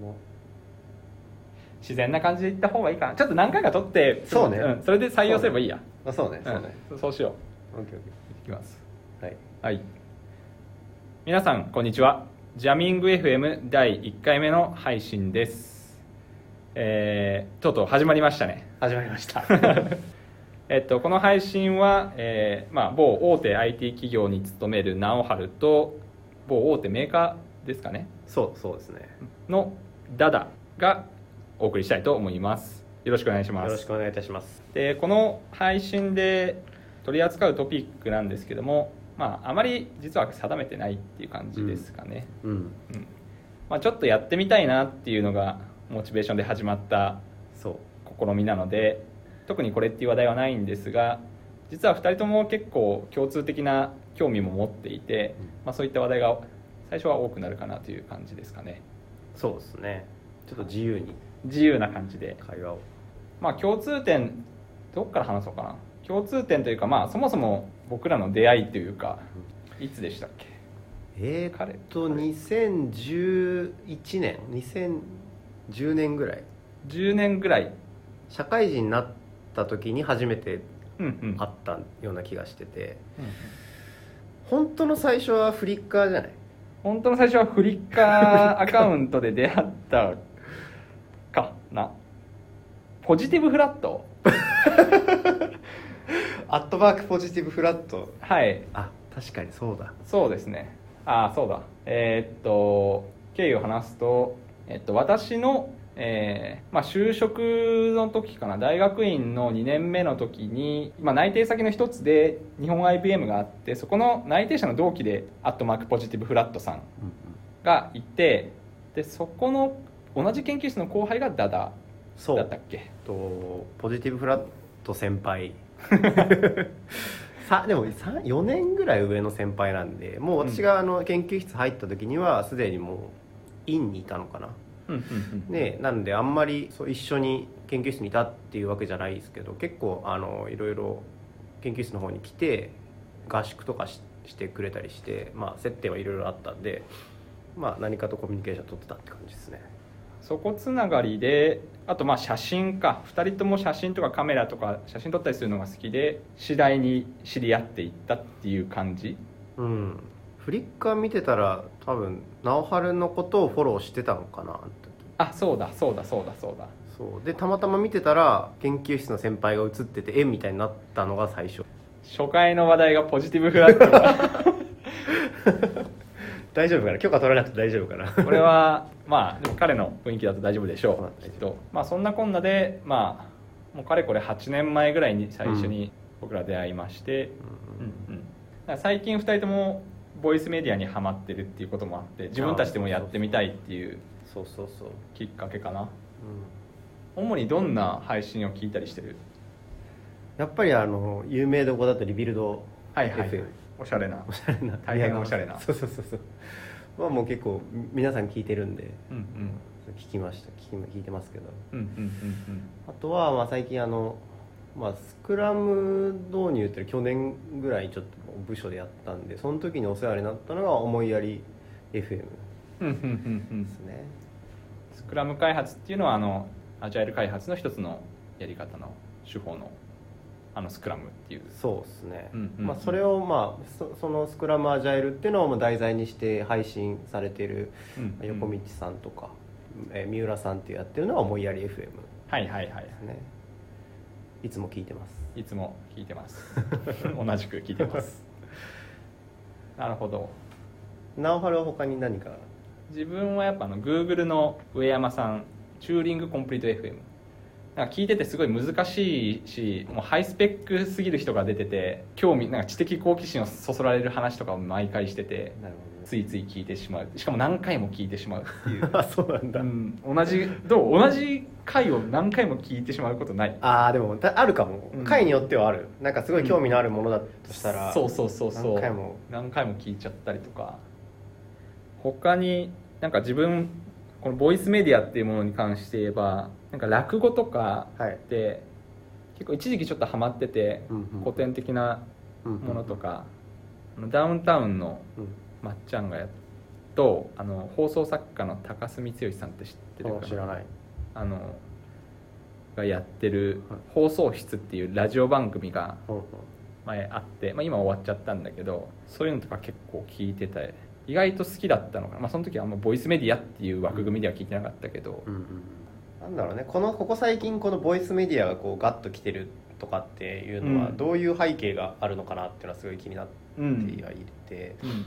も自然な感じでいった方がいいかな。ちょっと何回か撮ってそうね。んそれで採用すればいいや。うあそうね。そうね、うん。そうしよオッケーオッういきます。はい。はい。皆さんこんにちは。ジャミング FM 第1回目の配信です。えー、とうとう始まりましたね。始まりました。えっと、この配信は、えーまあ、某大手 IT 企業に勤める直春と某大手メーカーですかねそうそうですね。のダダがお送りしたいと思います。よろしくお願いしよます。ろしくお願いいたします。でこの配信で取り扱うトピックなんですけども、まあ、あまり実は定めてないっていう感じですかね、うん。うん。まあ、ちょっとやってみたいなっていうのがモチベーションで始まったそう。試みなので特にこれっていう話題はないんですが実は2人とも結構共通的な興味も持っていて、うん。まあ、そういった話題が最初は多くなるかなという感じですかね。そうですね。ちょっと自由に。自由な感じで。会話を。まあ共通点どっから話そうかな。共通点というかまあそもそも僕らの出会いというかいつでしたっけ？えー、彼。っと2011年。2010年ぐらい。10年ぐらい。社会人になった時に初めて会ったような気がしてて。うんうん。本当の最初はフリッカーじゃない？本当の最初はフリッカーアカウントで出会ったかな。ポジティブフラット？アットマークポジティブフラット。はい。あ確かにそうだ。そうですね。ああそうだ。えーっと経緯を話すと、えっと、私の、えーまあ、就職の時かな。大学院の2年目の時に、まあ、内定先の一つで日本 IBM があってそこの内定者の同期でアットマークポジティブフラットさんがいてでそこの同じ研究室の後輩がダダそう。だったっけ？とポジティブフラット先輩。さでも4年ぐらい上の先輩なんでもう私があの研究室入った時にはすでにもう院にいたのかなうんうんうんねなんであんまりそう一緒に研究室にいたっていうわけじゃないですけど結構あのいろいろ研究室の方に来て合宿とかししてくれたりして、まあ、接点はいろいろあったんで、まあ、何かとコミュニケーション取ってたって感じですね。そこつながりであとまあ写真か。2人とも写真とかカメラとか写真撮ったりするのが好きで次第に知り合っていったっていう感じ？うん。フリッカー見てたら多分直春のことをフォローしてたのかなあそうだそうだそうだそうだ。そう。でたまたま見てたら研究室の先輩が写ってて絵みたいになったのが最初。初回の話題がポジティブフラットだ 大丈夫かな？許可取らなくて大丈夫かな？これはまあでも彼の雰囲気だと大丈夫でしょまあうきっと。まあそんなこんなでまあもうかれこれ8年前ぐらいに最初に僕ら出会いまして、うん。うん、だから最近2人ともボイスメディアにはまってるっていうこともあって自分たちでもやってみたいっていうそうそうそう、きっかけかな。うん。主にどんな配信を聞いたりしてる？やっぱりあの有名どこだとリビルドはいはい、はい。FM おしゃれな。おしゃれな。大変おしゃれな。そうそうそうそう。まあもう結構み皆さん聞いてるんでうんうん。聞きました。聞き聞いてますけど。うんうんうんあとはまあ最近あの、まあ、スクラム導入って去年ぐらいちょっと部署でやったんでその時にお世話になったのが思いやり FM でうんうんうんうん。うんすね。スクラム開発っていうのはあのアジャイル開発の一つのやり方の手法のあのスクラムっていう。そうですね、うんうんうん。まあ、それをまあそそのスクラムアジャイルっていうのを題材にして配信されてるうんうん。横道さんとか、えー三浦さんってやってるのは思いやり FM ではいはいはい。すね。いつも聞いてます。いつも聞いてます。同じく聞いてます。なるほど。直春は他に何か？自分はやっぱあの Google の上山さんチューリングコンプリート FM なんか聞いててすごい難しいしもうハイスペックすぎる人が出てて興味なんか知的好奇心をそそられる話とかを毎回しててついつい聞いてしまう。しかも何回も聞いてしまうっていう。あ そうなんだ、うん、同じどう？同じ回を何回も聞いてしまうことない？ああでもだあるかも、うん。回によってはある。なんかすごい興味のあるものだとしたら、そうそうそうそう。何回も。何回も聞いちゃったりとか。他になんか自分このボイスメディアっていうものに関して言えばなんか落語とかはい。って結構一時期ちょっとハマってて、うんうん。古典的なうんものとか、あのダウンタウンのうん。まっちゃんがやとあの放送作家の高須剛さんって知ってるかな？知らない。あのがやってるはい「放送室」っていうラジオ番組がうんうん。前あって、まあ、今終わっちゃったんだけどそういうのとか結構聞いてて意外と好きだったのかな、まあ、その時はあんまボイスメディアっていう枠組みでは聞いてなかったけど、うんうんなんだろうね。このここ最近このボイスメディアがこうガッと来てるとかっていうのはうん。どういう背景があるのかなっていうのはすごい気になっていて、うん。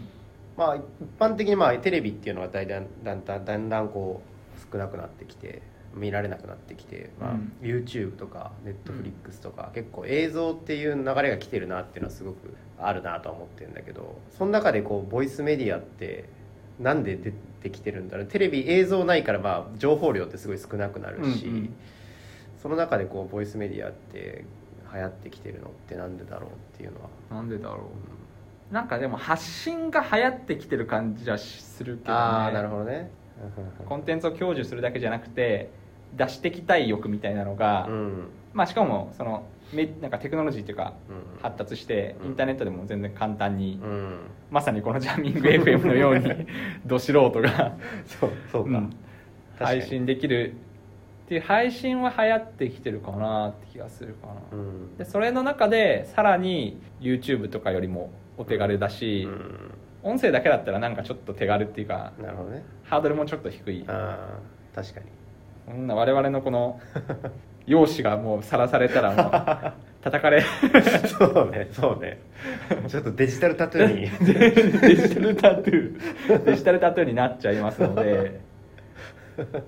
まあ一般的にまあテレビっていうのはだんだんだんだんだんだんこう少なくなってきて見られなくなってきて、まあうん。YouTube とか Netflix とか結構映像っていう流れが来てるなっていうのはすごくあるなとは思ってるんだけどその中でこうボイスメディアってなんで出てきてるんだろう？テレビ映像ないからまあ情報量ってすごい少なくなるし、うんうん。その中でこうボイスメディアって流行ってきてるのってなんでだろうっていうのは、なんでだろう？なんかでも発信が流行ってきてる感じはするけどね。ああなるほどね。コンテンツを享受するだけじゃなくて出してきたい欲みたいなのが、うん。まあしかもそのめなんかテクノロジーっていうかうん。発達してうん。インターネットでも全然簡単に、うん。まさにこのジャミング FM のように ど素人が、そうそうか、うん。配信できるっていう配信は流行ってきてるかなって気がするかな、うん。でそれの中でさらに YouTube とかよりもお手軽だし、う音声だけだったらなんかちょっと手軽っていうかんなるほどね。ハードルもちょっと低い。確かにそんな我々のこの 容姿がもうさらされたらもう 叩かれそうねそうね。ちょっとデジタルタトゥーに。デジタルタトゥー。デジタルタトゥーになっちゃいますので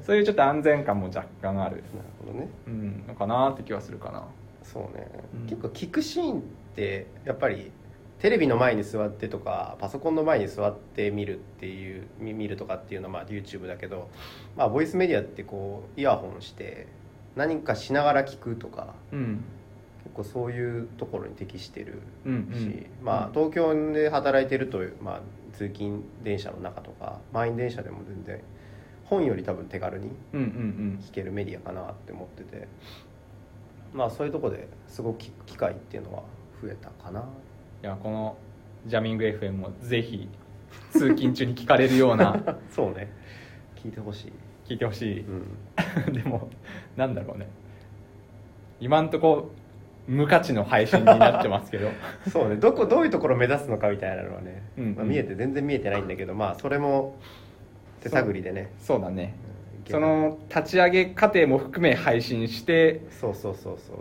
そういうちょっと安全感も若干ある、なるほどね。うん、のかなって気はするかな。そうね、うん。結構聞くシーンってやっぱりテレビの前に座ってとかパソコンの前に座って見るっていう見見るとかっていうのはまあ YouTube だけど、まあ、ボイスメディアってこうイヤホンして何かしながら聞くとかうん。結構そういうところに適してるうんうん。し、まあ、東京で働いてると、まあ、通勤電車の中とか満員電車でも全然本より多分手軽に聞けるメディアかなって思っててまあそういうとこですごく機会っていうのは増えたかないやこのジャミング FM もぜひ通勤中に聞かれるような そうね。聞いてほしい、聞いてほしい。うん、でもなんだろうね。今んとこ無価値の配信になってますけど。そうね。どこどういうところを目指すのかみたいなのはね、うんうん。まあ、見えて全然見えてないんだけどまあそれも手探りでね。そうだね。うん。そばの立ち上げ過程も含め配信してそうそうそうそう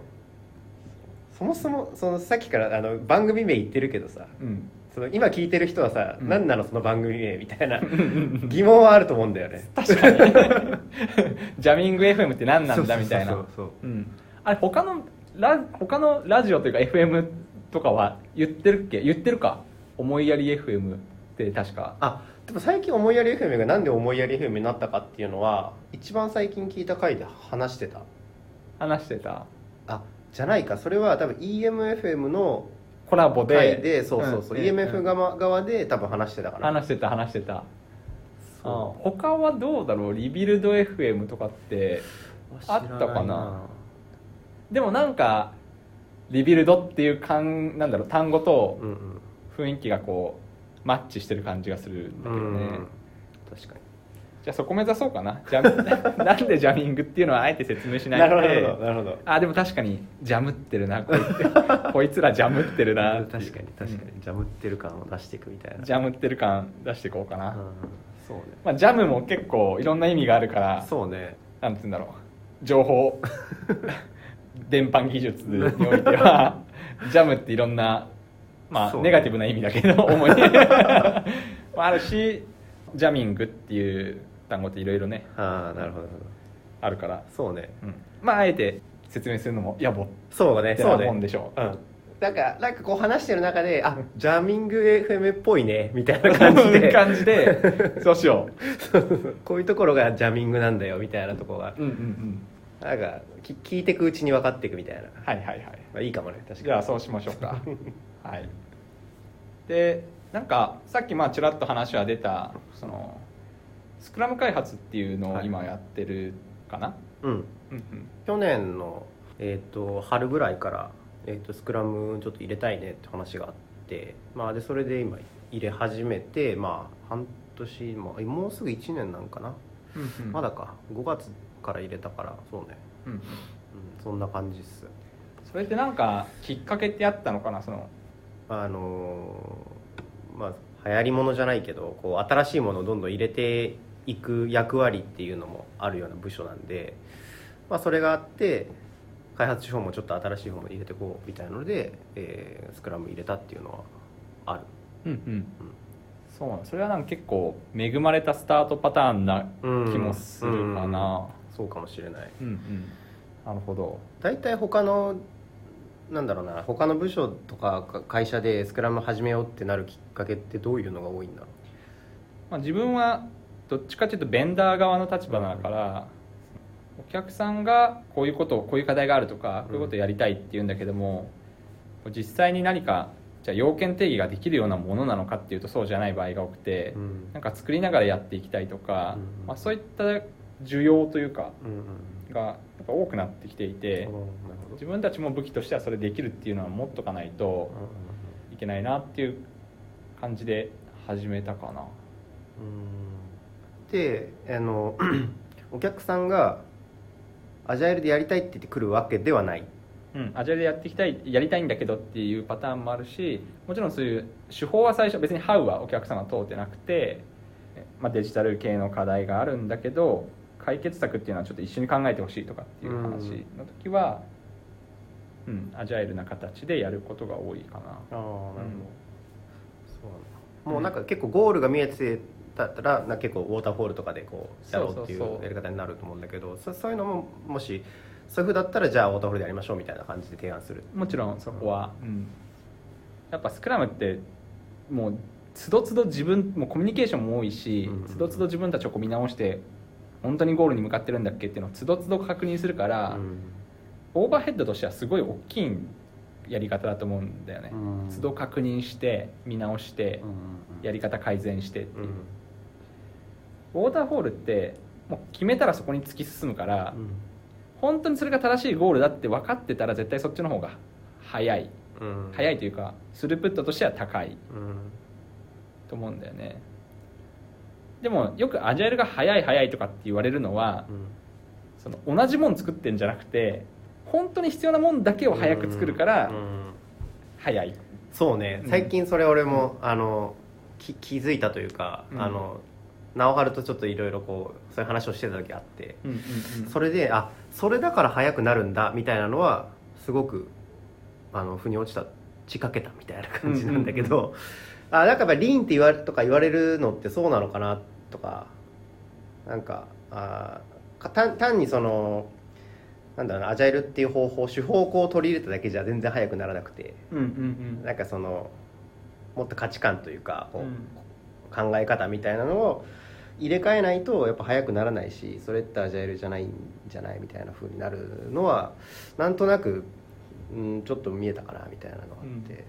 そもそもそのさっきからあの番組名言ってるけどさうん。その今聞いてる人はさ、うん。何なのその番組名みたいな 疑問はあると思うんだよね。確かに。ジャミング FM って何なんだみたいな。そうそううん。あれ他のラ他のラジオというか FM とかは言ってるっけ？言ってるか？思いやり FM って確か。あでも最近思いやり FM がなんで思いやり FM になったかっていうのは一番最近聞いた回で話してた。話してた。あじゃないか。それは多分 EMFM のコラボで。回でそうそうそう、ん EMF うん。側側で多分話してたかな。話してた話してた。あそう。他はどうだろう？ Rebuild FM とかってあったかな？でもなんかリビルドっていうかんなんだろう単語とうんうん。雰囲気がこうマッチしてる感じがするんだけどね、うん確かにじゃあそこ目指そうかな。ジャム。なんでジャミングっていうのはあえて説明しないなでるほどなるほど。あでも確かにジャムってるなこいつ。こいつらジャムってるな確かに確かに。ジャムってる感を出していくみたいな。ジャムってる感出していこうかな、うんそうね。まあ、ジャムも結構いろんな意味があるからそうね。なんて言うんだろう。情報。伝播技術においてはジャムっていろんなまあ、そうネガティブな意味だけど主に。まああるしジャミングっていう単語っていろいろねああなるほど。なるほどあるから、そうね。うん。まああえて説明するのも野暮そうねそうね。もんでしょう。うん。なんかなんかこう話してる中であジャミング FM っぽいねみたいな感じで。感じでそうしよ こういうところがジャミングなんだよみたいなところが。ううんうんうん。なんかき聞いていくうちに分かっていくみたいな、はいはいはい。まあ、いいかもね確かに。じゃあそうしましょうか。はい。でなんかさっきまあちらっと話は出たそのスクラム開発っていうのを今やってるかな、うん。うんうん。去年の、えー、と春ぐらいから、えー、とスクラムちょっと入れたいねって話があって、まあ、でそれで今入れ始めて、まあ、半年ももうすぐ1年なんかな、うんうん。まだか。5月から入れたからそうね、うんうん。うん、そんな感じっす。それってなんかきっかけってあったのかな？そのあのーまあ流行りものじゃないけどこう新しいものをどんどん入れていく役割っていうのもあるような部署なんで、まあ、それがあって開発手法もちょっと新しい方も入れていこうみたいなので、えースクラム入れたっていうのはある、うんうん。そうなんそれはなんか結構恵まれたスタートパターンなうん。気もするかな。そうかもしれない。うんうん。なるほど。大体他のなんだろうな他の部署とかか会社でスクラム始めようってなるきっかけってどういうのが多いんだろまあ、自分はどっちかというとベンダー側の立場だから、お客さんがこういうことこういう課題があるとかこういうことをやりたいって言うんだけども、実際に何かじゃあ要件定義ができるようなものなのかっていうとそうじゃない場合が多くて、う、うん。なんか作りながらやっていきたいとか、うんまあ、そういった需要というかがやっぱ多くなってきていて、うん自分たちも武器としてはそれできるっていうのは持っとかないといけないなっていう感じで始めたかな。うんであの お客さんがアジャイルでやりたいって言ってくるわけではない。うん、アジャイルでやっていきたいやりたいんだけどっていうパターンもあるしもちろんそういう手法は最初別に「ハウはお客さんが通ってなくて、まあ、デジタル系の課題があるんだけど解決策っていうのはちょっと一緒に考えてほしいとかっていう話の時は、うんアジャイルな形でやることが多いかな。ああなるほど、うん。そうなんだ。もうなんか結構ゴールが見えてたらな結構ウォーターフォールとかでこうやろうっていそうやり方になると思うんだけどそそういうのももしそういうふうだったらじゃあウォーターフォールでやりましょうみたいな感じで提案する。もちろんそこは、うん。やっぱスクラムってもうつどつど自分もうコミュニケーションも多いしうんうんうん。つどつど自分たちをこう見直して本当にゴールに向かってるんだっけっていうのをつどつど確認するから、うん。オーバーヘッドとしてはすごい大きいやり方だと思うんだよね。うん。都度確認して見直してやり方改善してってう。んいう、ウォーターフォールってもう決めたらそこに突き進むから、本当にそれが正しいゴールだって分かってたら絶対そっちの方が早い。うん。早いというかスループットとしては高い。うん。と思うんだよね。でもよくアジャイルが早い早いとかって言われるのはうん。その同じもん作ってんじゃなくて本当に必要なもんだけを早く作るからうん。早い。そうね。うん。最近それ俺も、あのき気づいたというか、うん。あの直春とちょっといろいろこうそういう話をしてた時あって、うんうんうん。それであそれだから速くなるんだみたいなのはすごくあの腑に落ちたちかけたみたいな感じなんだけど、あなんかやっぱリーンって言われとか言われるのってそうなのかなとか。なんかあか単単にそのなんだろうなアジャイルっていう方法手法をこう取り入れただけじゃ全然速くならなくて。うんうん。なんかそのもっと価値観というかこう、うん。考え方みたいなのを入れ替えないとやっぱ速くならないしそれってアジャイルじゃないんじゃないみたいな風になるのはなんとなく、うん、ちょっと見えたかなみたいなのがあって、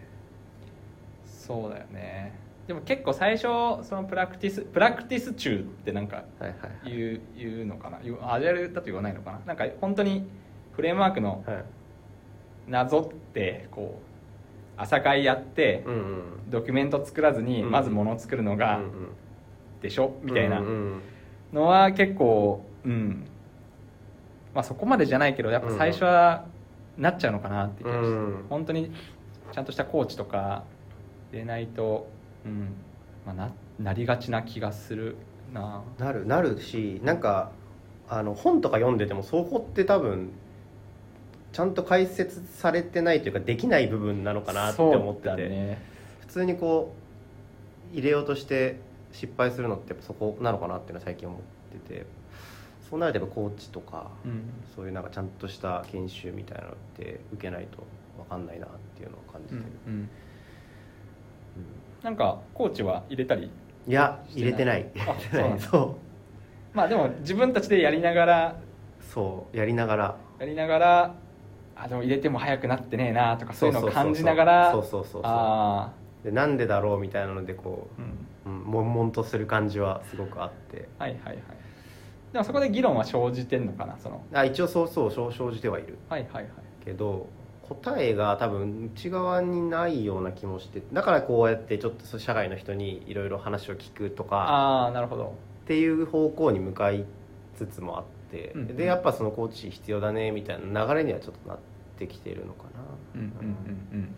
そうだよね。でも結構最初そのプラクティスプラクティス中ってなんかはいはい言う言うのかな？言うアジャイルだと言わないのかな？なんか本当にフレームワークのはい。なぞってこう朝会やってうんうん。ドキュメント作らずにうんまず物を作るのがうんうんでしょ？みたいな。のは結構うん。まあそこまでじゃないけどやっぱ最初はなっちゃうのかなって気がしてうん。本当にちゃんとしたコーチとかでないと、うん。まあ、ななりがちな気がするな。なるなるしなんかあの本とか読んでてもそこって多分ちゃんと解説されてないというかできない部分なのかなって思ってて、ね。普通にこう入れようとして失敗するのってそこなのかなっていうのは最近思っててそうなるとやっぱコーチとか、うん。そういうなんかちゃんとした研修みたいなのって受けないと分かんないなっていうのを感じてる、うん。うん。なんかコーチは入れたり？うんいや入れてない。あ入れてない。そそう。まあでも自分たちでやりながら。そう。やりながら。やりながらあでも入れても早くなってねえなとかそういうのを感じながら。そうそうそうそう。あでなんでだろうみたいなのでこあうんう、うん、悶々とする感じはすごくあって。はいはいはい。でもそこで議論は生じてんのかなその。あ一応そうそう生生じてはいる。はいはいはい。けど答えが多分内側にないような気もしてだからこうやってちょっと社外の人にいろいろ話を聞くとかああなるほど。っていう方向に向かいつつもあって、うん。でやっぱそのコーチ必要だねみたいな流れにはちょっとなってきてるのかな、うんうんうんうん。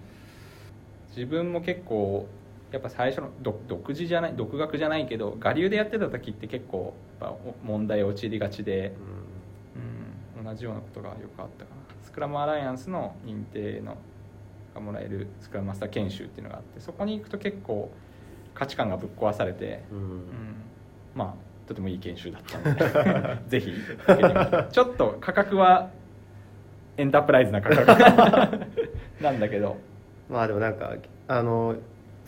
自分も結構やっぱ最初の独独自じゃない独学じゃないけど我流でやってた時って結構やっぱお問題陥りがちで、うん、同じようなことがよくあったかな。スクラムアライアンスの認定のがもらえるスクラムマスター研修っていうのがあってそこに行くと結構価値観がぶっ壊されて、うん。うんうん、まあとてもいい研修だったので ぜひちょっと価格はエンタープライズな価格 なんだけど。まあでもなんかあの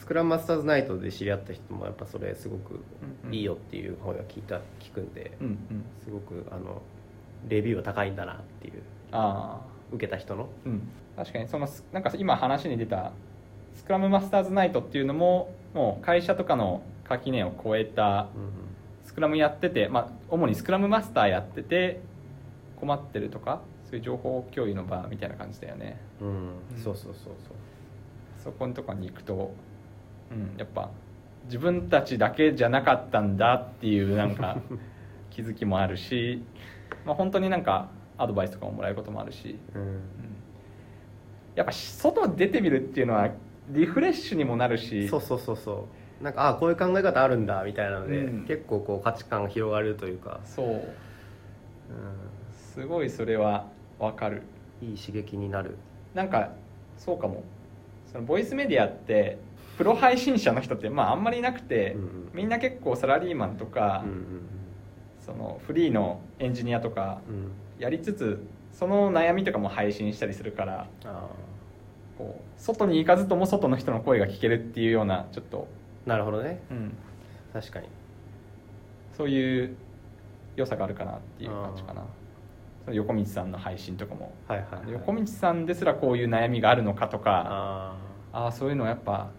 スクラムマスターズナイトで知り合った人もやっぱそれすごくいいよっていう方が聞いた聞くんで、うんうん。すごくあのレビューは高いんだなっていうああ。受けた人の。うん。確かにそのすなんか今話に出たスクラムマスターズナイトっていうのももう会社とかの垣根を越えたスクラムやってて、まあ、主にスクラムマスターやってて困ってるとかそういう情報共有の場みたいな感じだよね。うん、うん。うんそうそうそうそう。そこのとかに行くと、うん、やっぱ自分たちだけじゃなかったんだっていうなんか 気づきもあるし、まあ、本当になんかアドバイスとかももらえることもあるし、うん。うん。やっぱ外出てみるっていうのはリフレッシュにもなるし。そうそうそうそう。なんかあこういう考え方あるんだみたいなので、うん。結構こう価値観が広がるというか、そう。うすごいそれはわかる。ん、いい刺激になる。なんかそうかも。そのボイスメディアってプロ配信者の人ってまああんまりいなくて、みんな結構サラリーマンとか、そのフリーのエンジニアとかやりつつその悩みとかも配信したりするからあこう外に行かずとも外の人の声が聞けるっていうようなちょっと、ーなるほどね。うん、確かに。そういう良さがあるかなっていう感じかな。横道さんの配信とかも。はいはい、はい、横道さんですらこういう悩みがあるのかとかああ。あそういうのやっぱ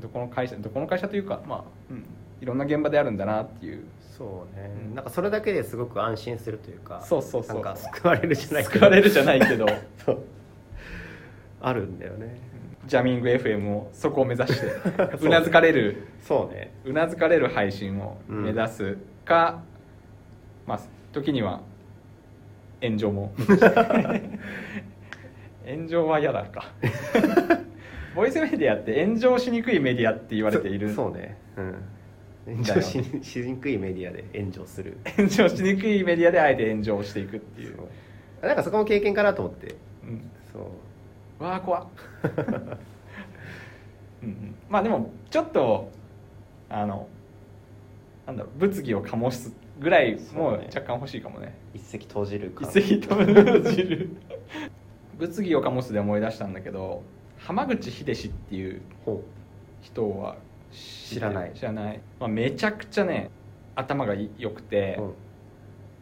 どこの会社どこの会社というかまあ、うん、いろんな現場であるんだなっていう。ーそうね、うん。なんかそれだけですごく安心するというかそうそうそう。なんか救われるじゃないけ救どわれるじゃないけど。そう。あるんだよね。ジャミング FM をそこを目指して うなずかれる。そうね。うなずかれる配信を目指すか、まあ時には炎上も。炎上は嫌だかボイスメディアって炎上しにくいメディアって言われている。そそうね。うん。炎上しにしにくいメディアで炎上する。炎上しにくいメディアであえて炎上していくっていう。そう。なんかそこも経験かなと思って。うん。そう。わあ怖っ。うんうん。まあでもちょっとあのなんだろう物議を醸すぐらいもそうね。若干欲しいかもね。一石投じる感一石投じる。物議を醸すで思い出したんだけど浜口秀氏っていうほ人は知らない。知らない、まあ、めちゃくちゃね頭が良くて。う、うん。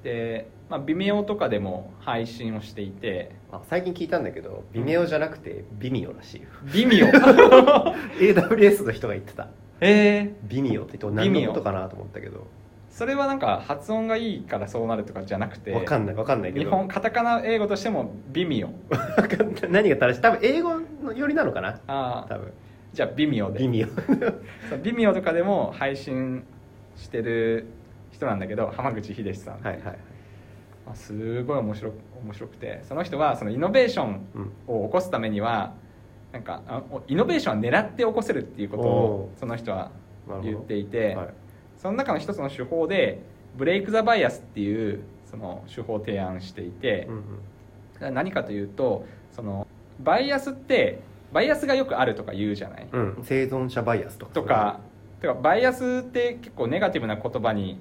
で、まあ、微妙とかでも配信をしていて。あ最近聞いたんだけど微妙じゃなくて微妙らしいよ。微妙 AWS の人が言ってた。えー、微妙って言って何のことかなと思ったけど。それはなんか発音がいいからそうなるとかじゃなくて。わかんないわかんないけど。日本カタカナ英語としても微妙何が正しい？多分英語のよりなのかな？ああ。多分。じゃあ微妙で。微妙 そう微妙とかでも配信してる人なんだけど浜口秀さん、はいはいはい。まあすごい面白く面白くて。その人はそのイノベーションうん。を起こすためにはなんかあおイノベーションは狙って起こせるっていうことをその人は言っていて、はい。その中の一つの手法でブレイク・ザ・バイアスっていうその手法を提案していて、うんうん。何かというとそのバイアスってバイアスがよくあるとか言うじゃない、うん、生存者バイアスとか。とかてかバイアスって結構ネガティブな言葉に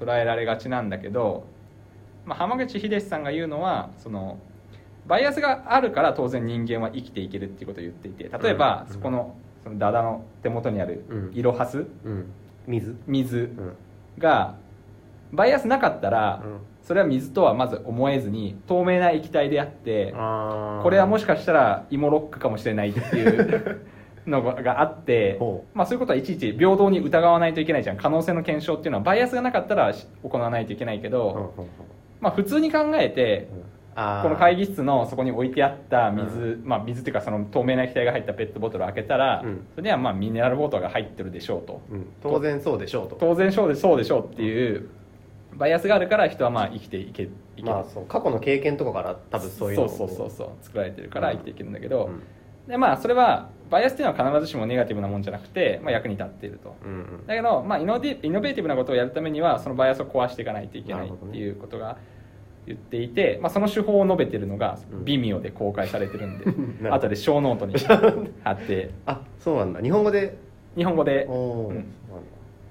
捉えられがちなんだけど、まあ、浜口秀さんが言うのはそのバイアスがあるから当然人間は生きていけるっていうことを言っていて例えばうん。そこのそのダダの手元にあるうん。イロハスうん。水。水うん。がバイアスなかったらうんそれは水とはまず思えずに透明な液体であってこれはもしかしたら芋ロックかもしれないっていうのがあってほ、まあ、そういうことはいちいち平等に疑わないといけないじゃん。可能性の検証っていうのはバイアスがなかったらし行わないといけないけど、まあ、普通に考えてこの会議室のそこに置いてあった水、まあ、水っていうかその透明な液体が入ったペットボトルを開けたら、うん。それにはまあミネラルウォーターが入ってるでしょうと。うん、当然そうでしょうと。当然そうでそうでしょうっていうバイアスがあるから人はまあ生きていけいける、まあそう過去の経験とかから多分そういうのをそうそうそう作られてるから生きていけるんだけど、うん。でまあそれはバイアスっていうのは必ずしもネガティブなもんじゃなくて、まあ、役に立っていると。うんうん。だけど、まあ、イノディイノベーティブなことをやるためにはそのバイアスを壊していかないといけないっていうことが言っていて、まあ、その手法を述べてるのがうん。 Vimeo で公開されてるんで、なるほど。後でショーノートに貼って。あそうなんだ。日本語で？日本語で。うん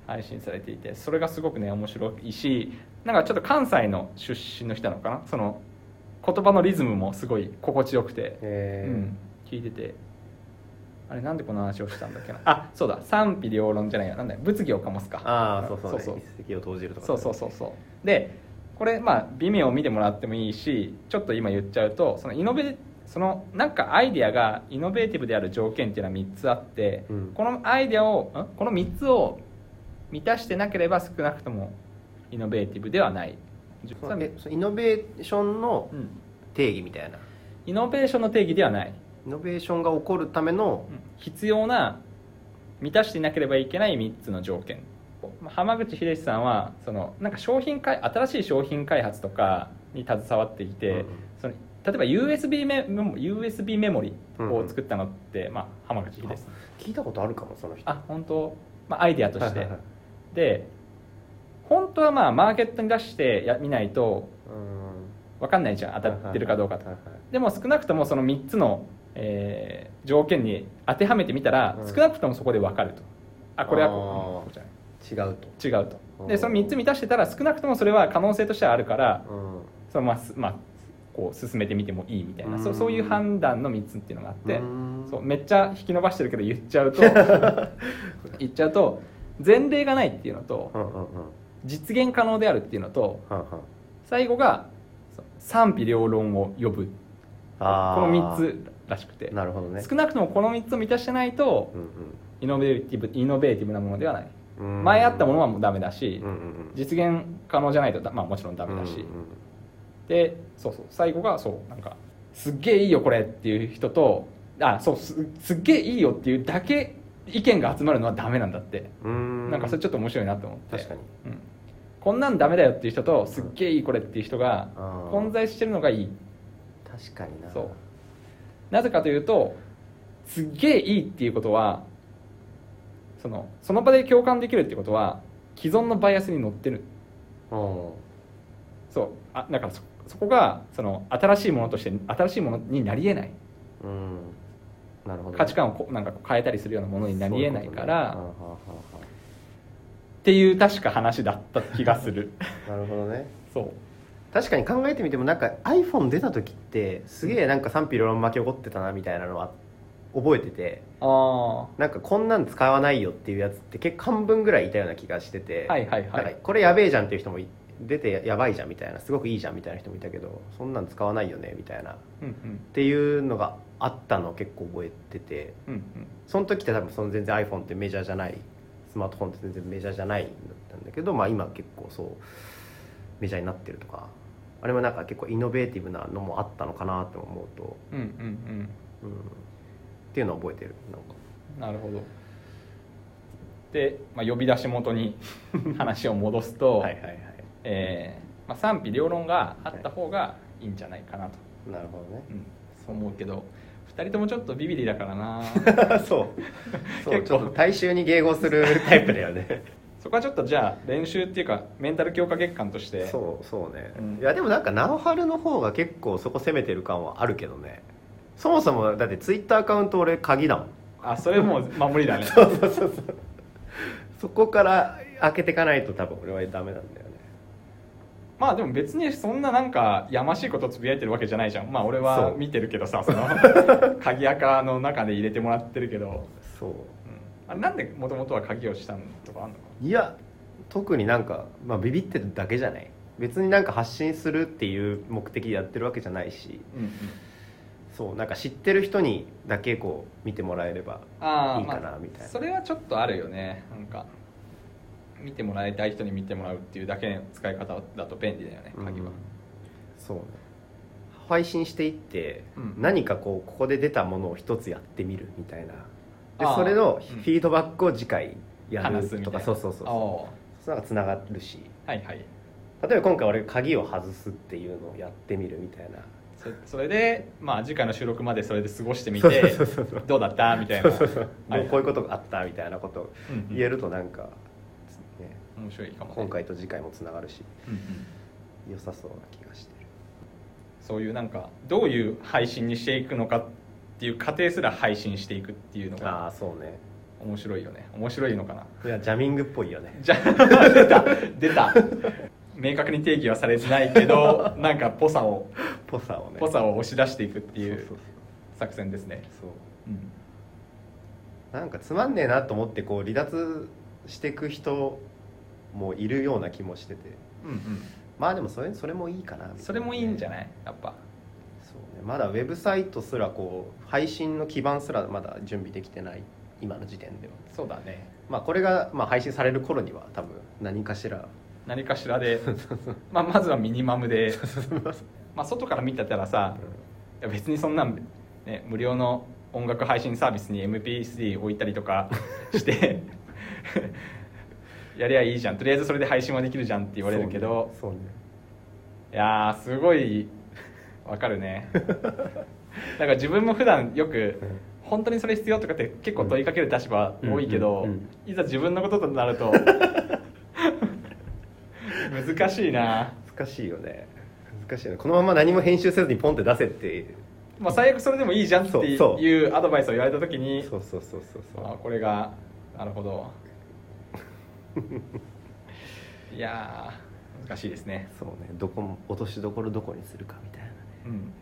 配信されていてそれがすごくね面白いしなんかちょっと関西の出身の人なのかな？その言葉のリズムもすごい心地よくて、うん、聞いてて。あれなんでこの話をしたんだっけな？あ。そうだ。賛否両論じゃないや。なんだよ。物議を醸すか。ああそうそう,、ね、そうそう。を投じるとか。そうそうそうそう。でこれまあ微妙を見てもらってもいいしちょっと今言っちゃうとそのイノベそのなんかアイディアがイノベーティブである条件っていうのは3つあって、うん。このアイディアをん？この3つを満たしてなければ少なくともイノベーティブではない、イノベーションのうん、定義みたいな。イノベーションの定義ではない。イノベーションが起こるためのうん。必要な満たしていなければいけない3つの条件。まあ浜口秀さんはそのなんか商品開新しい商品開発とかに携わっていて、うんうん。その例えば USB メモ USB メモリを作ったのって、まあ、浜口秀さん。聞いたことあるかもその人。あ本当、まあ、アイデアとして、で本当はまあマーケットに出してや見ないとうん分かんないじゃん。当たってるかどうかと。でも少なくともその3つの、えー条件に当てはめてみたら、うん。少なくともそこで分かると。あこれはこうじゃない。違うと。違うと。うん。でその3つ満たしてたら少なくともそれは可能性としてはあるからうん。そのまますまあこう進めてみてもいいみたいな、うん。そうそういう判断の3つっていうのがあって、うん。そうめっちゃ引き伸ばしてるけど言っちゃうと 言っちゃうと前例がないっていうのとうんうんうん。実現可能であるっていうのとはんはん。最後が賛否両論を呼ぶ。この3つらしくて。なるほどね。少なくともこの3つを満たしてないとうんイノベーティブイノベーティブなものではない。うん。うん前あったものはもうダメだしうんうんうん。実現可能じゃないとだ、まあ、もちろんダメだし、うんうんでそうそう。最後がそう。なんかすっげえいいよこれっていう人とあそうすすっげえいいよっていうだけ意見が集まるのはダメなんだって、うん。なんかそれちょっと面白いなと思って。確かに。うん、こんなんダメだよっていう人とすっげえいいこれっていう人が混在してるのがいい。確かにな。そう。なぜかというとすっげえいいっていうことはそのその場で共感できるってことは既存のバイアスに乗ってる。うんそう。あだからそそこがその新しいものとして新しいものになりえない。うん価値観をなんか変えたりするようなものになりえないからっていう確か話だった気がする。なるほどね。そう。確かに考えてみてもなんか iPhone 出た時ってすげえなんか賛否両論巻き起こってたなみたいなのは覚えててあなんかこんなん使わないよっていうやつって結構半分ぐらいいたような気がしてて、はいはいはい。これやべえじゃんっていう人もい出てやばいじゃんみたいなすごくいいじゃんみたいな人もいたけどそんなん使わないよねみたいな。っうんうん。ていうのがあったのを結構覚えててうんうん。その時って多分その全然 iPhone ってメジャーじゃないスマートフォンって全然メジャーじゃないんだったんだけど、まあ、今結構そうメジャーになってるとかあれもなんか結構イノベーティブなのもあったのかなって思うと、うんうんうん、っていうのを覚えてるなんか。うんなるほど。で、まあ、呼び出し元に 話を戻すと、はいはいはい。えーまあ、賛否両論があった方がいいんじゃないかなと、なるほどね。うん、そう思うけど2人ともちょっとビビリだからな。そう。そう結構。ちょっと大衆に迎合するタイプだよね。そこはちょっとじゃあ練習っていうかメンタル強化月間として。そうそうね、うん。いやでもなんか直春の方が結構そこ攻めてる感はあるけどね。そもそもだってツイッターアカウント俺鍵だもん。あそれもう 守りだね。そうそうそうそう。そこから開けていかないと多分俺はダメなんだよねまあでも別にそんななんかやましいことつぶやいてるわけじゃないじゃん。まあ俺は見てるけどさその 鍵垢の中で入れてもらってるけど、そう。うん、あれなんでもともとは鍵をしたんとかあんのかいや特になんか、まあ、ビビってるだけじゃない。別になんか発信するっていう目的でやってるわけじゃないし。うんうん。そうなんか知ってる人にだけこう見てもらえればああいいかなまあみたいな。それはちょっとあるよね。なんか見てもらいたい人に見てもらうっていうだけの使い方だと便利だよね鍵は、うんそうね。配信していって、うん。何かこうここで出たものを一つやってみるみたいな。でそれのうん。フィードバックを次回やるとか、話すみたいな。そうそうそうそう。なんかつながるし。はいはい。例えば今回俺鍵を外すっていうのをやってみるみたいな。そそれでまあ次回の収録までそれで過ごしてみてどうだった？みたいな。こういうことがあったみたいなことをうんうん。言えるとなんか、ね、面白いかもね。今回と次回もつながるしうんうん。良さそうな気がしてる。そういうなんかどういう配信にしていくのかっていう過程すら配信していくっていうのあがあそうね。面白いよね。面白いのかな。いやジャミングっぽいよね。じゃあ 出た。出た。明確に定義はされてないけど なんかぽさをぽさをね。ぽさを押し出していくっていう作戦ですね。そう。うん。そうなんかつまんねえなと思ってこう離脱していく人もいるような気もしてて。うんうん。まあでもそれそれもいいかな。ねそれもいいんじゃない？やっぱ。そうね。まだウェブサイトすらこう配信の基盤すらまだ準備できてない。今の時点では。そうだね。まあこれがまあ配信される頃には多分何かしら。何かしらで、まあ、まずはミニマムで、まあ、外から見てたらさいや別にそんなん、ね、無料の音楽配信サービスに MP3 置いたりとかして やりゃいいじゃん。とりあえずそれで配信はできるじゃんって言われるけど、そうね。いやーすごいわかるね。だから自分も普段よく本当にそれ必要とかって結構問いかける立場多いけど、いざ自分のこととなると 難しいな。難しいよね。難しいよね。このまま何も編集せずにポンって出せって。まあ最悪それでもいいじゃんっていうアドバイスを言われた時にそうそうそうそうそう。あこれがなるほど いやー難しいですね。そうね。どこも落としどころどこにするかみたいなね。うん。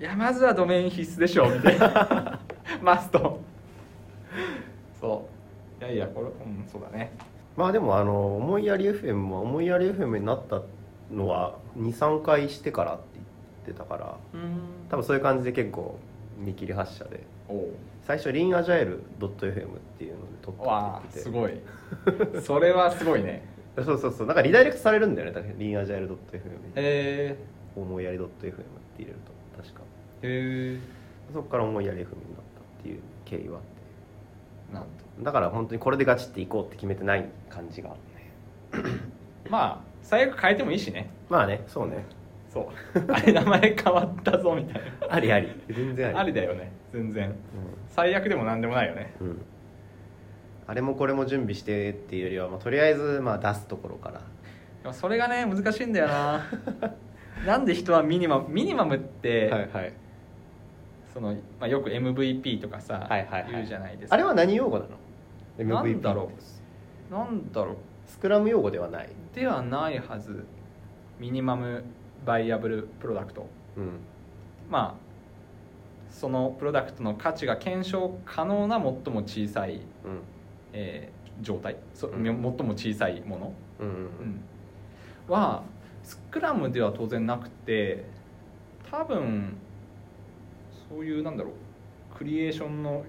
いやまずはドメイン必須でしょみたいなマスト。そう。いやいやこれうんそうだね。まあでもあの思いやり FM は思いやり FM になったのは23回してからって言ってたからうん。多分そういう感じで結構見切り発車で。最初リンアジャイル .fm っていうので撮って言って。すごい。それはすごいね。て そうそうそう。なんかリダイレクトされるんだよね。確かにリンアジャイル .fm に。へ思いやり .fm って入れると。確か。えへえそこから思いやり FM になったっていう経緯はあって。なんと。だから本当にこれでガチっていこうって決めてない感じがあるねまあ最悪変えてもいいしね。まあねそうねそう。あれ名前変わったぞみたいありあり。全然なあありりだよね。全然。最悪でも何でもないよね。うん、うんあれもこれも準備してっていうよりは、まあ、とりあえずまあ出すところから。でもそれがね難しいんだよな。なんで人はミニマムミニマムって、はいそのまあ、よく MVP とかさ、はいはいはい。言うじゃないですか。あれは何用語なの？なんだろ MVP う。なんだろう。スクラム用語ではない。ではないはず。ミニマムバイアブルプロダクトうん。まあそのプロダクトの価値が検証可能な最も小さい、うん。えー状態。そうん。最も小さいもの、うんうん。うん。はスクラムでは当然なくて多分そういうなんだろうクリエーションの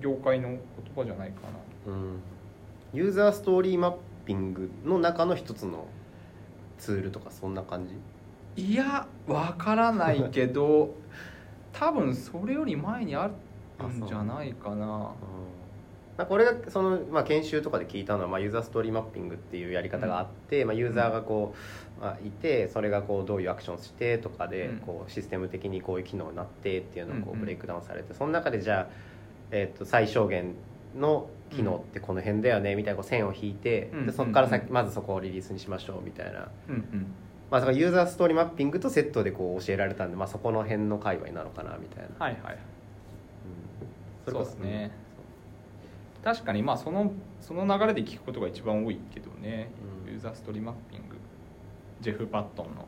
業界の言葉じゃないかな。うん。ユーザーストーリーマッピングの中の一つのツールとかそんな感じ？いやわからないけど 多分それより前にあるんじゃないかな。なん。か俺がその、まあ、研修とかで聞いたのは、まあ、ユーザーストーリーマッピングっていうやり方があって、まあ、ユーザーがこう、まあ、いてそれがこうどういうアクションをしてとかで、うん。こうシステム的にこういう機能になってっていうのをこうんううん。ブレイクダウンされて、その中でじゃあ、えっと最小限の機能ってこの辺だよねみたいなこう線を引いて、うん。でそこから先、うんうんまずそこをリリースにしましょうみたいな。うんうんまあ、そのユーザーストーリーマッピングとセットでこう教えられたんで、まあ、そこの辺の界隈なのかなみたいな、はいはい。うん。そうですね。確かにまあそのその流れで聞くことが一番多いけどね、うん。ユーザーストーリーマッピング。ジェフ・パットンの。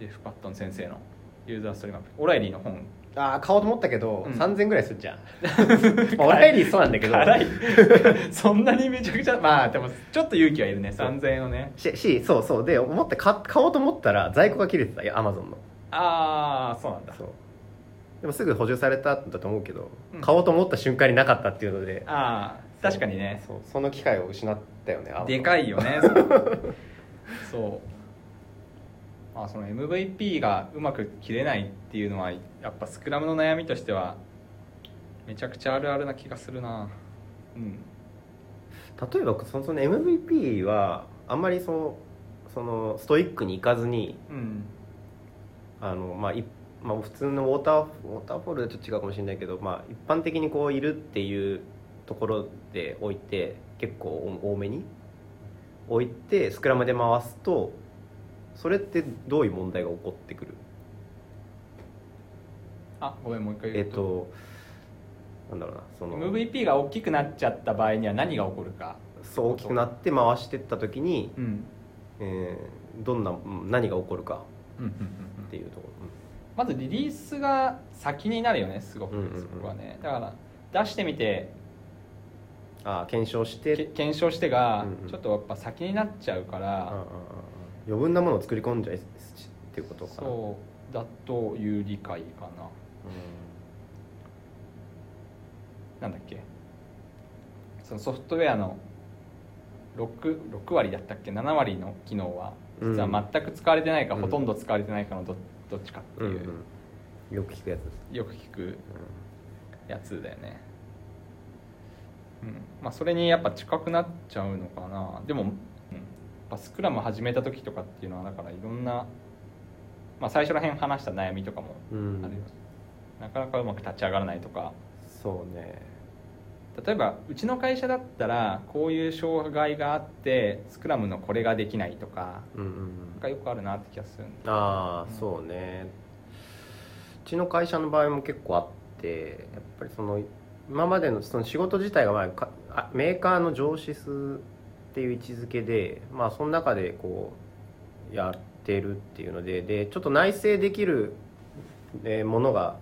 ジェフ・パットン先生のユーザーストーリーマッピング。オライリーの本ああ買おうと思ったけど、うん。3000ぐらいするじゃん。まあオライリーそうなんだけど。辛い。そんなにめちゃくちゃまあでもちょっと勇気はいるねそう。3000円をね。ししそうそう。で思って買買おうと思ったら在庫が切れてたよアマゾンの。ああそうなんだ。そう。でもすぐ補充されたんだと思うけど、うん。買おうと思った瞬間になかったっていうので。ああ確かにね。そう。その機会を失ったよねでかいいよね そう。まあ、その MVP がうまく切れないっていうのはやっぱスクラムの悩みとしてはめちゃくちゃあるあるな気がするな。うん。例えばそのその MVP はあんまりそのそのストイックにいかずにうん。あの、まあいまあ、普通のウォーターウォーターフォールでちょっと違うかもしれないけど、まあ、一般的にこういるっていうところで置いて結構多めに置いてスクラムで回すとそれってどういう問題が起こってくる？あごめんもう一回え言うと、っとなんだろうなその。MVP が大きくなっちゃった場合には何が起こるか。そう大きくなって回してった時に、うん。えーどんなうん何が起こるか。っていうところ、まずリリースが先になるよねすごく、そこはね。だから出してみてああ検証しけて検証してがうんうん。ちょっとやっぱ先になっちゃうから、余分なものを作り込んじゃいっていうことかな。そうだという理解かななんだっけ。そのソフトウェアの 6, 6割だったっけ。7割の機能は実は全く使われてないか、うん。ほとんど使われてないかのどどっちかっていう、うんうん、よく聞くやつです、よく聞くやつだよね。うん。まあそれにやっぱ近くなっちゃうのかな。でも、うん、やっぱスクラム始めた時とかっていうのはだからいろんな、まあ、最初ら辺話した悩みとかもうん。あるよ、なかなかうまく立ち上がらないとか。そうね。例えばうちの会社だったらこういう障害があってスクラムのこれができないとかうんうんがよくあるなって気がするんだああうんそうね。うちの会社の場合も結構あってやっぱりその今までのその仕事自体がまあメーカーの上司数っていう位置づけでまあその中でこうやってるっていうのででちょっと内製できるえーものが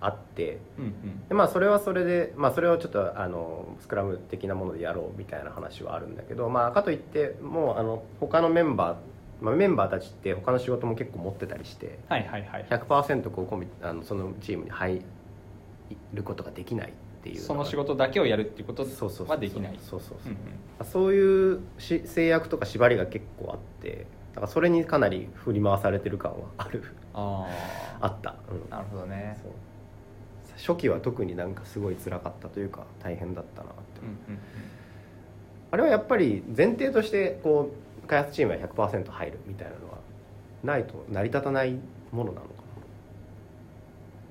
あってうんうん。でまあそれはそれで、まあ、それをちょっとあのスクラム的なものでやろうみたいな話はあるんだけど、まあ、かといってもうあの他のメンバー、まあ、メンバーたちって他の仕事も結構持ってたりしてはいはいはい。100%こうコミあのそのチームに入ることができないっていうその仕事事だけをやるっていうことそうそうそうはできない。そうそうそうう。んうん。そういうし制約とか縛りが結構あってだからそれにかなり振り回されてる感はある。ああった、うん。あなるほどね。そう初期は特になんかすごい辛かったというか大変だったなって、うんうんあれはやっぱり前提としてこう開発チームは100%入るみたいなのはないと成り立たないものなのか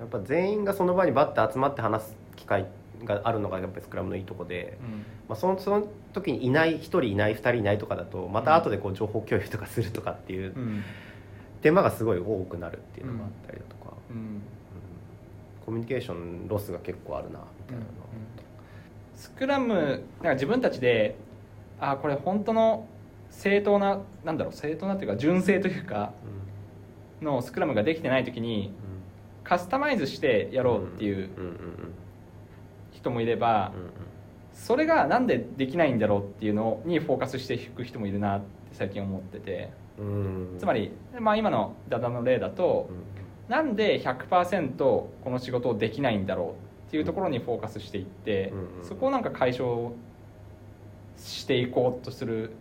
なやっぱ全員がその場にバッて集まって話す機会があるのがやっぱりスクラムのいいとこで、うん。まあ、そのその時にいない1人いない2人いないとかだとまた後でこう情報共有とかするとかっていううん。手間がすごい多くなるっていうのがあったりだとか、うんうんコミュニケーションロスが結構あるなみたいなのはスクラムなんか自分たちであこれ本当の正当ななんだろう正当なっていうか純正というかのスクラムができてない時にカスタマイズしてやろうっていううんうんうん人もいればうん。うんそれがなんでできないんだろうっていうのにフォーカスしていく人もいるなって最近思ってて。うん。つまり、まあ、今のダダの例だとなんで100%この仕事をできないんだろうっていうところにフォーカスしていってうんそこをなんか解消していこうとする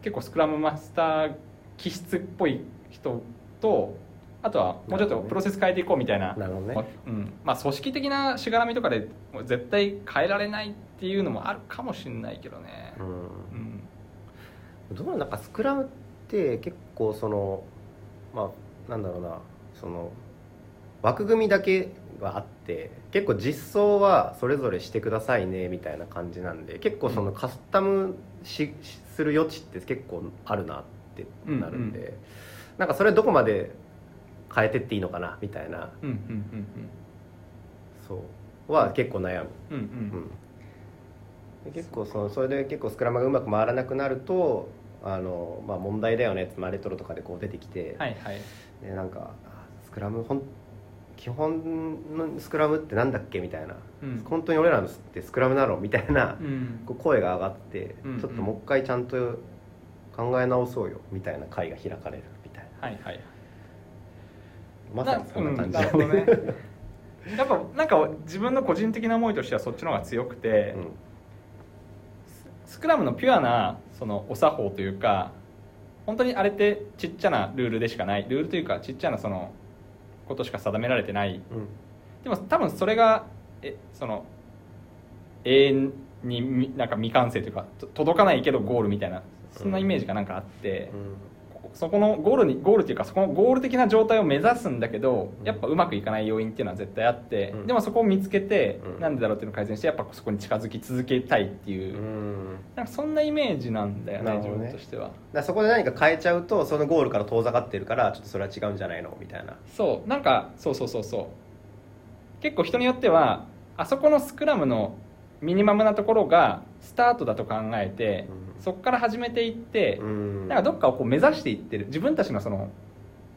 結構スクラムマスター気質っぽい人とあとはもうちょっとプロセス変えていこうみたいな。ねまあうん。まあ、組織的なしがらみとかで絶対変えられないっていうのもあるかもしれないけどね。う、ん。うん。どうなんかスクラムって結構そのまあなんだろうなその枠組みだけがあって結構実装はそれぞれしてくださいねみたいな感じなんで結構そのカスタムししする余地って結構あるなってなるんで、うんうなんかそれどこまで変えてっていいのかなみたいな。うんうんそう。は結構悩む。うんうん。うん。結構そのそれで結構スクラムがうまく回らなくなるとあの、まあ、問題だよねって、まあ、レトロとかでこう出てきて、はいはい。でなんかクラムほん基本のスクラムってなんだっけみたいな、うん。本当に俺らのってスクラムだろみたいな、うん。こう声が上がって、うんちょっともう一回ちゃんと考え直そうよみたいな会が開かれるみたいな。はいはいまさにそんな感じな,、うん、なるほどね。やっぱなんか自分の個人的な思いとしてはそっちの方が強くて、うん。スクラムのピュアなそのお作法というか本当にあれってちっちゃなルールでしかない。ルールというかちっちゃなそのことしか定められてない。うん。でも多分それがえその永遠にみなんか未完成というかと届かないけどゴールみたいなそんなイメージがなんかあって、ここそこのゴールにゴールっていうかそこのゴール的な状態を目指すんだけどやっぱうまくいかない要因っていうのは絶対あって、うん。でもそこを見つけて、うん。なんでだろうっていうのを改善してやっぱそこに近づき続けたいっていう、うん。なんかそんなイメージなんだよね自分としては。だそこで何か変えちゃうとそのゴールから遠ざかってるからちょっとそれは違うんじゃないの？みたいな。そうなんかそうそうそうそう。結構人によってはあそこのスクラムのミニマムなところがスタートだと考えて、うん。そこから始めていって、うん。なんかどっかをこう目指していってる自分たちのその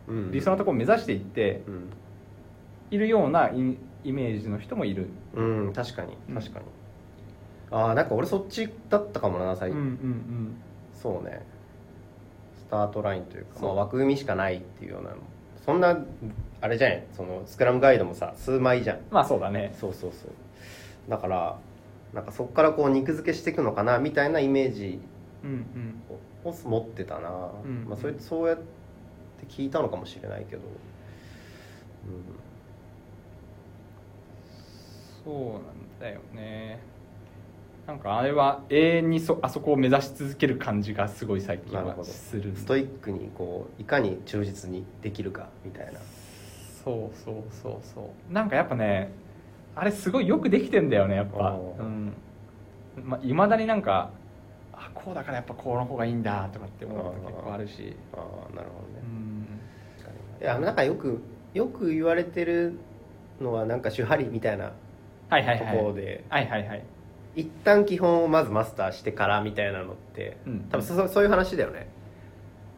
うん。理想のところを目指していってうん。いるようなイイメージの人もいる、うん確かにうん。確かに、ああなんか俺そっちだったかもな最近、んそうね。スタートラインというか、まあ、枠組みしかないっていうようなそんなあれじゃない？そのスクラムガイドもさ数枚じゃん。まあそうだね。そうそうそう。だからなんかそこからこう肉付けしていくのかなみたいなイメージうんうん。を持ってたな、うんまあ、それそうやって聞いたのかもしれないけど、そうなんだよね。なんかあれは永遠にそあそこを目指し続ける感じがすごい最近はするうん、ストイックにこういかに忠実にできるかみたいな。そうそうそうそう。なんかやっぱねあれすごいよくできてんだよねやっぱ。まあ、まだになんかあこうだからやっぱこの方がいいんだとかって思うこと結構あるし。ああなるほどね。う、ん。いやなんかよくよく言われてるのはなんか手張りみたいなとはいはいはい。ころで、はいはいはい。一旦基本をまずマスターしてからみたいなのってうん。多分そそういう話だよね。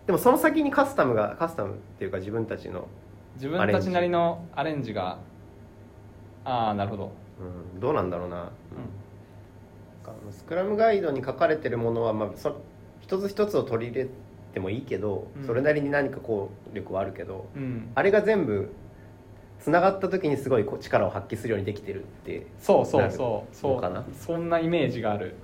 でもその先にカスタムがカスタムっていうか自分たちの、自分たちなりのアレンジがああなるほど、うん、どうなんだろうな,、なんスクラムガイドに書かれてるものは、まあ、そ一つ一つを取り入れてもいいけど、うん。それなりに何か効力はあるけどうん。うん、あれが全部つながった時にすごいこう力を発揮するようにできてるって、そうそうそうそう。のかなそんなイメージがある。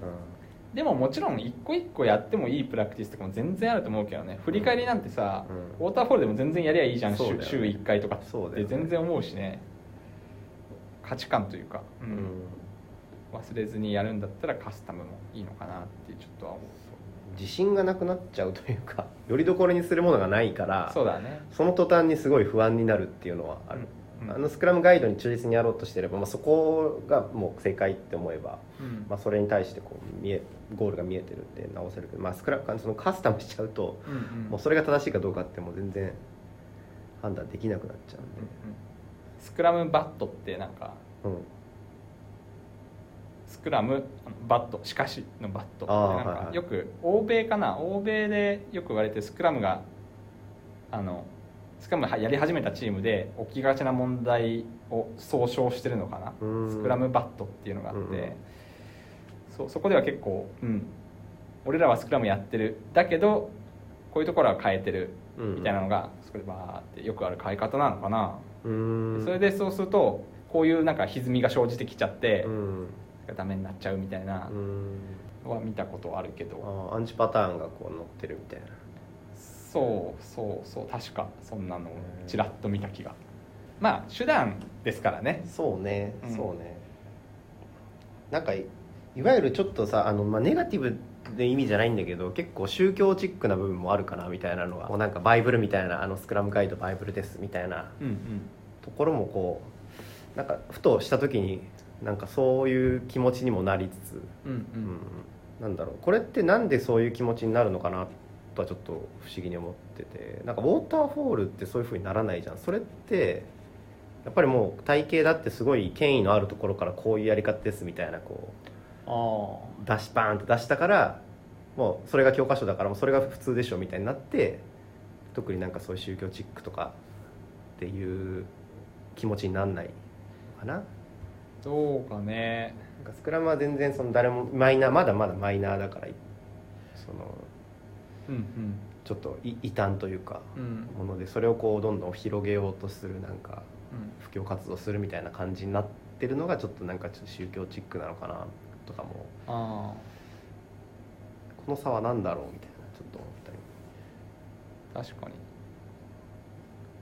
うでももちろん一個一個やってもいいプラクティスとかも全然あると思うけどね。振り返りなんてさ、うん。ウォーターフォールでも全然やりゃいいじゃん、そうだよね。週週1回とかってそうだよね。全然思うしね価値観というか、うん。んうん忘れずにやるんだったらカスタムもいいのかなってちょっとは思自信がなくなっちゃうというか よりどころにするものがないからうそうだね。その途端にすごい不安になるっていうのはある、うんあのスクラムガイドに忠実にやろうとしてれば、まあ、そこがもう正解って思えば、うん。まあ、それに対してこう見えゴールが見えてるって直せるけど、まあ、スクラそのカスタムしちゃうと、うんうん。もうそれが正しいかどうかってもう全然判断できなくなっちゃうんうんうんスクラムバットってなんかで、うん。スクラムバットしかしのバットってなんかよく欧米かな？欧米でよく言われてるスクラムがあのスクラムやり始めたチームで起きがちな問題を総称してるのかな？うん。スクラムバットっていうのがあって、うんうん。そうそこでは結構、うん、俺らはスクラムやってる。だけどこういうところは変えてる。うんみたいなのがそこでバーってよくある変え方なのかな、うんそれでそうするとこういうなんか歪みが生じてきちゃってう、ん。ダメになっちゃうみたいなは見たことあるけど、アンチパターンがこう載ってるみたいな。そうそうそう確かそんなのをちらっと見た気が。まあ手段ですからね。そうね、うん。そうね。なんかいいわゆるちょっとさあの、まあ、ネガティブで意味じゃないんだけど結構宗教チックな部分もあるかなみたいなのはこうなんかバイブルみたいなあのスクラムガイドバイブルですみたいなところもこうなんかふとした時になんかそういう気持ちにもなりつつ、うんううんんなんだろう。これってなんでそういう気持ちになるのかなとはちょっと不思議に思っててなんかウォーターフォールってそういう風にならないじゃん。それってやっぱりもう体系だってすごい権威のあるところからこういうやり方ですみたいなこあう出しバーンって出したからもうそれが教科書だからもうそれが普通でしょみたいになって特になんかそういう宗教チックとかっていう気持ちになんないのかな。あどうかね。なんかスクラムは全然その誰もマイナーまだまだマイナーだからそのうんちょっとい異端というかうんうん。ものでそれをこうどんどん広げようとするなんかうん。布教活動するみたいな感じになってるのがちょっとなんかちょっと宗教チックなのかなとかも。あこの差は何だろうみたいなちょっと思ったり。確かに。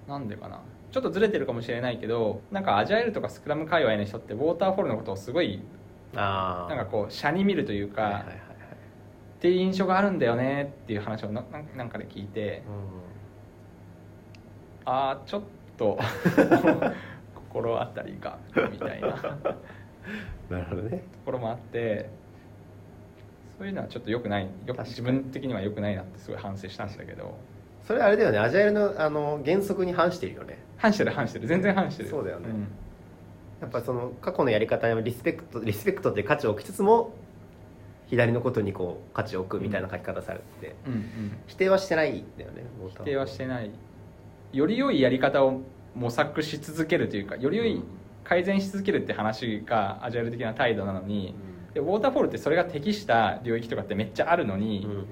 なんでかな。ちょっとずれてるかもしれないけどなんかアジャイルとかスクラム界隈の人ってウォーターフォールのことをすごいああなんかこう車に見るというか、はいはいはいはいっていう印象があるんだよねっていう話をななんかで聞いてああちょっと 心当たりがみたいな なるほどね。ころもあってそういうのはちょっと良くない。よ自分的には良くないなってすごい反省したんだけど。それあれだよね。アジャイルのあの原則に反してるよね。反してる反してる。全然反してる。そうだよね。ん。やっぱその過去のやり方にリスペクトリスペクトって価値を置きつつも左のことにこう価値を置くみたいな書き方されてて、うんうん。否定はしてないんだよね否定はしてない。より良いやり方を模索し続けるというかより良い改善し続けるって話がアジャイル的な態度なのにでウォーターフォールってそれが適した領域とかってめっちゃあるのに、うん。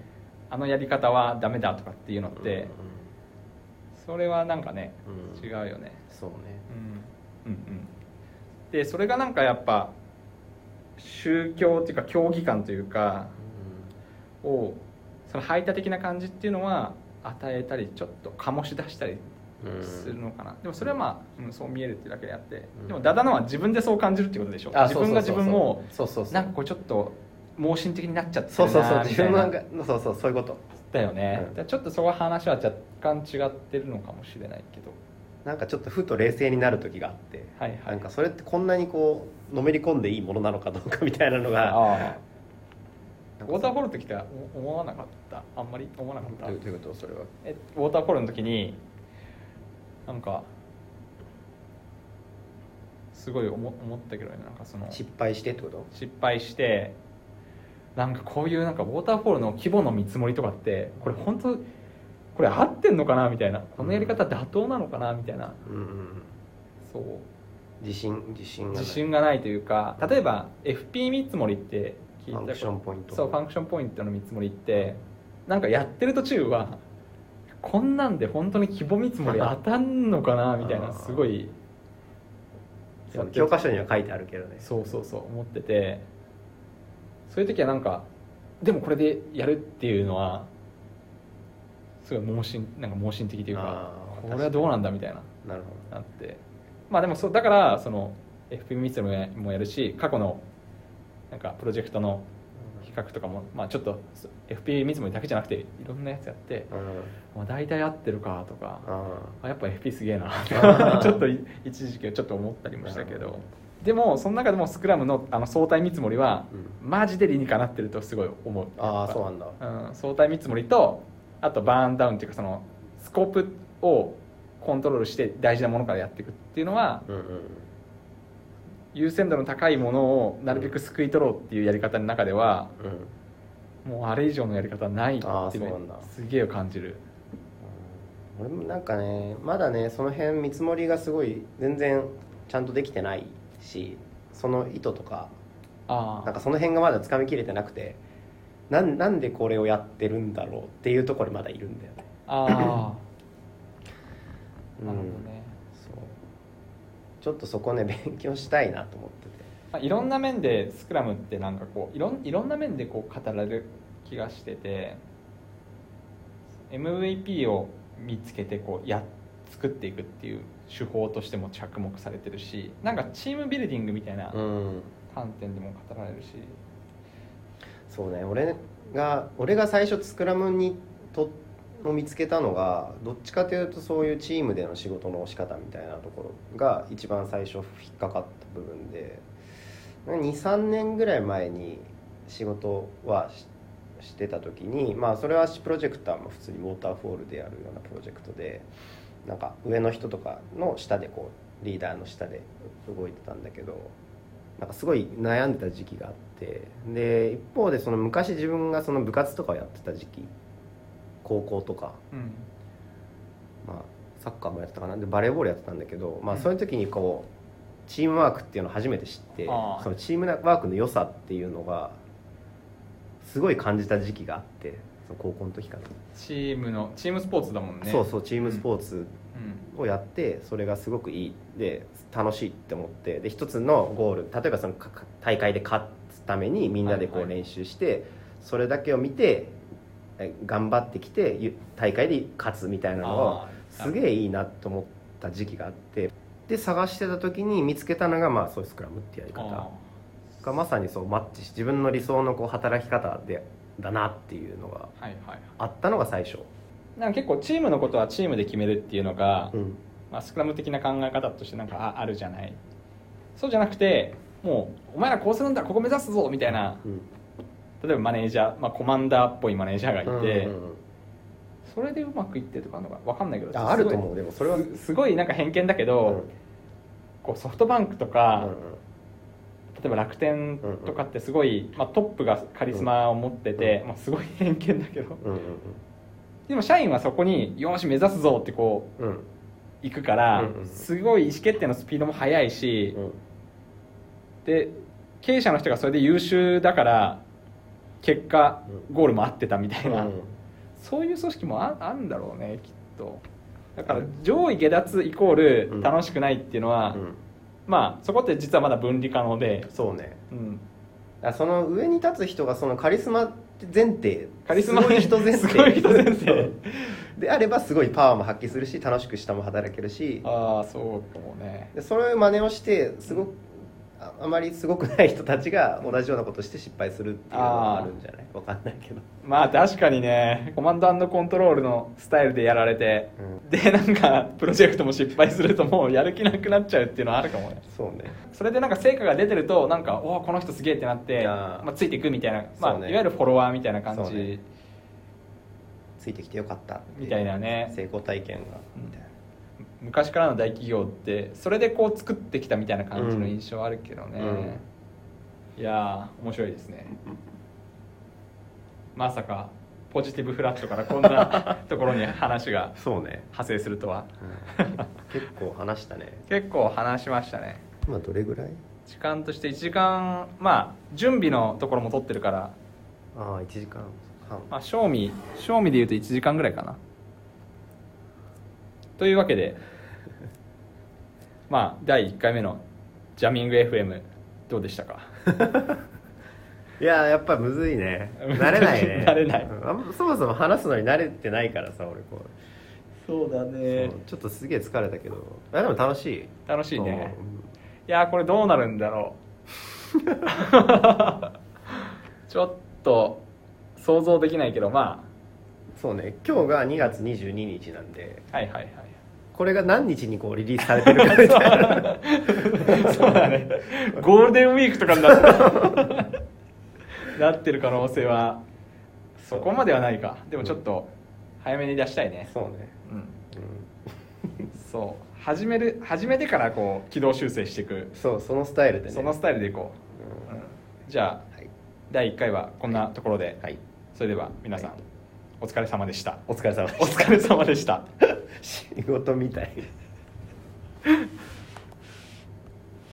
あのやり方はダメだとかっていうのって、それはなんかねうん。違うよね、そうね。うん、うんうん。でそれがなんかやっぱ宗教っていうか教義観というかをその排他的な感じっていうのは与えたりちょっと醸し出したりうんするのかな、でもそれはまあ、うん、そう見えるっていうだけであって、うん。でもダダのは自分でそう感じるっていうことでしょ。あ自分が自分もそうそうそう。なんかこうちょっと盲信的になっちゃってるそうそうそう。自分のなんかそうそうそういうこと。だよね、うん。ちょっとそこは話は若干違ってるのかもしれないけど。なんかちょっとふと冷静になる時があって、はいはい。なんかそれってこんなにこうのめり込んでいいものなのかどうかみたいなのがウォーターフォールの時って思わなかった？あんまり思わなかった？どういうこと？それは。えウォーターフォールの時になんかすごい思思ったけどねなんかその失敗してってこと？失敗してなんかこういうなんかウォーターフォールの規模の見積もりとかってこれ本当これ合ってんのかな？みたいな。このやり方妥当なのかな？みたいな。うんうんそう。自信自信がない。自信がないというか例えば FP 見積もりって聞いたファンクションポイント。そうファンクションポイントの見積もりってなんかやってる途中はこんなんで本当に規模見積もり当たんのかなみたいなすごい教科書には書いてあるけどね。そうそうそう思ってて。そういう時はなんかでもこれでやるっていうのはすごい盲信なんか盲信的というかこれはどうなんだみたいななるほなって。まあでもそうだからその FP ミスもやもやるし過去のなんかプロジェクトの比較とかも、まあ、ちょっと FP 見積もりだけじゃなくていろんなやつやって、どうん。まあ、大体合ってるかとかああ。やっぱ FP すげえな。ー ちょっとい一時期はちょっと思ったりもしたけど。でもその中でもスクラムのあの相対見積もりはうん。マジで理にかなってるとすごい思う。ああそうなんだ。うん、相対見積もりとあとバーンダウンっていうかそのスコープをコントロールして大事なものからやっていくっていうのはうんうん優先度の高いものをなるべく救い取ろうっていうやり方の中ではうん。もうあれ以上のやり方はないっていうあーそうねなんだ。すげえ感じる。俺もなんかねまだねその辺見積もりがすごい全然ちゃんとできてないしその意図とかあなんかその辺がまだつかみきれてなくてなんなんでこれをやってるんだろうっていうところにまだいるんだよね。ああうん。なるほどね、ちょっとそこね勉強したいなと思ってて。まあ、いろんな面でスクラムってなんかこういろんいろんな面でこう語られる気がしてて MVP を見つけてこうや作っていくっていう手法としても着目されてるしなんかチームビルディングみたいなうん。観点でも語られるし、そうね俺が俺が最初スクラムにとを見つけたのがどっちかというとそういうチームでの仕事の仕方みたいなところが一番最初引っかかった部分で23年ぐらい前に仕事はししてた時にまあそれはプロジェクターも普通にウォーターフォールでやるようなプロジェクトでなんか上の人とかの下でこうリーダーの下で動いてたんだけどなんかすごい悩んでた時期があってで一方でその昔自分がその部活とかをやってた時期高校とか、うん。まあ、サッカーもやってたかな。でバレーボールやってたんだけど、まあ、うん。そういう時にこうチームワークっていうのを初めて知ってそのチームワークの良さっていうのがすごい感じた時期があってその高校の時かな、チームのチームスポーツだもんね。そうそうチームスポーツうん。をやってそれがすごくいい。で楽しいって思ってで一つのゴール例えばその大会で勝つためにみんなでこう練習して、それだけを見てえ頑張ってきてゆ大会で勝つみたいなのをすげえいいなと思った時期があってで探してた時に見つけたのがまあそういうスクラムってやり方。あがまさにそうマッチし自分の理想のこう働き方でだなっていうのがあったのが最初、なんか結構チームのことはチームで決めるっていうのが、うん。まあ、スクラム的な考え方としてなんかああるじゃない。そうじゃなくてもうお前らこうするんだここ目指すぞみたいなうん例えばマネージャー、まあ、コマンダーっぽいマネージャーがいて、うんうんうん。それでうまくいってとかあるのか分かんないけどああると思う。でもそれはすすごいなんか偏見だけど、こうソフトバンクとか、例えば楽天とかってすごい、まあ、トップがカリスマを持ってて、まあ、すごい偏見だけどうんうんでも社員はそこによし目指すぞってこううん。うん行くから、うんうん。すごい意思決定のスピードも速いし、うん。で経営者の人がそれで優秀だから結果うん。ゴールも合ってたみたいな、うん。そういう組織もああるんだろうねきっと。だから上位下脱イコール楽しくないっていうのは、うん。まあそこって実はまだ分離可能で、そうね。うん、だその上に立つ人がそのカリスマ前提。カリスマ人前提。すごい人前提。であればすごいパワーも発揮するし楽しく下も働けるし。ああそうかもね。でそれを真似をしてすごくああまりすごくない人たちが同じようなことして失敗するっていうのがあるんじゃない？わかんないけど、まあ確かにね。コマンドコントロールのスタイルでやられてうん、でなんかプロジェクトも失敗するともうやる気なくなっちゃうっていうのはあるかもね。そうね。それでなんか成果が出てるとなんかおおこの人すげえってなってまあ、ついていくみたいな、まあね。いわゆるフォロワーみたいな感じ、ね。ついてきてよかったみたいなね。成功体験がうん。みたいな昔からの大企業ってそれでこう作ってきたみたいな感じの印象あるけどね、いやー面白いですね。まさかポジティブフラットからこんな ところに話がそうね、派生するとは。うん。結構話したね。結構話しましたね。今どれぐらい？時間として1時間まあ準備のところも取ってるから。ああ1時間半。まあ賞味賞味でいうと1時間ぐらいかなというわけでまあ第1回目のジャミング FM どうでしたか？いややっぱむずいね。慣れないね。慣れない。そもそも話すのに慣れてないからさ俺こそうだう、そうちょっとすげえ疲れたけど。あでも楽しい。楽しいね。う。んいやーこれどうなるんだろう。ちょっと想像できないけどまそうね。今日が2月22日なんであはいはいはい。これが何日にこうリリースされてるかみたいな。そうだね。ゴールデンウィークとかになって なってる可能性はそこまではないか。でもちょっと早めに出したいね。そうね、うん。うん、そう。始める始めてからこう軌道修正していく。そうそのスタイルでね。そのスタイルでいこう、うん。じゃあはい、第1回はこんなところで、はい、それでは皆さん、はいお疲れ様でした。お疲れ様でお疲れ様でした。仕事みたい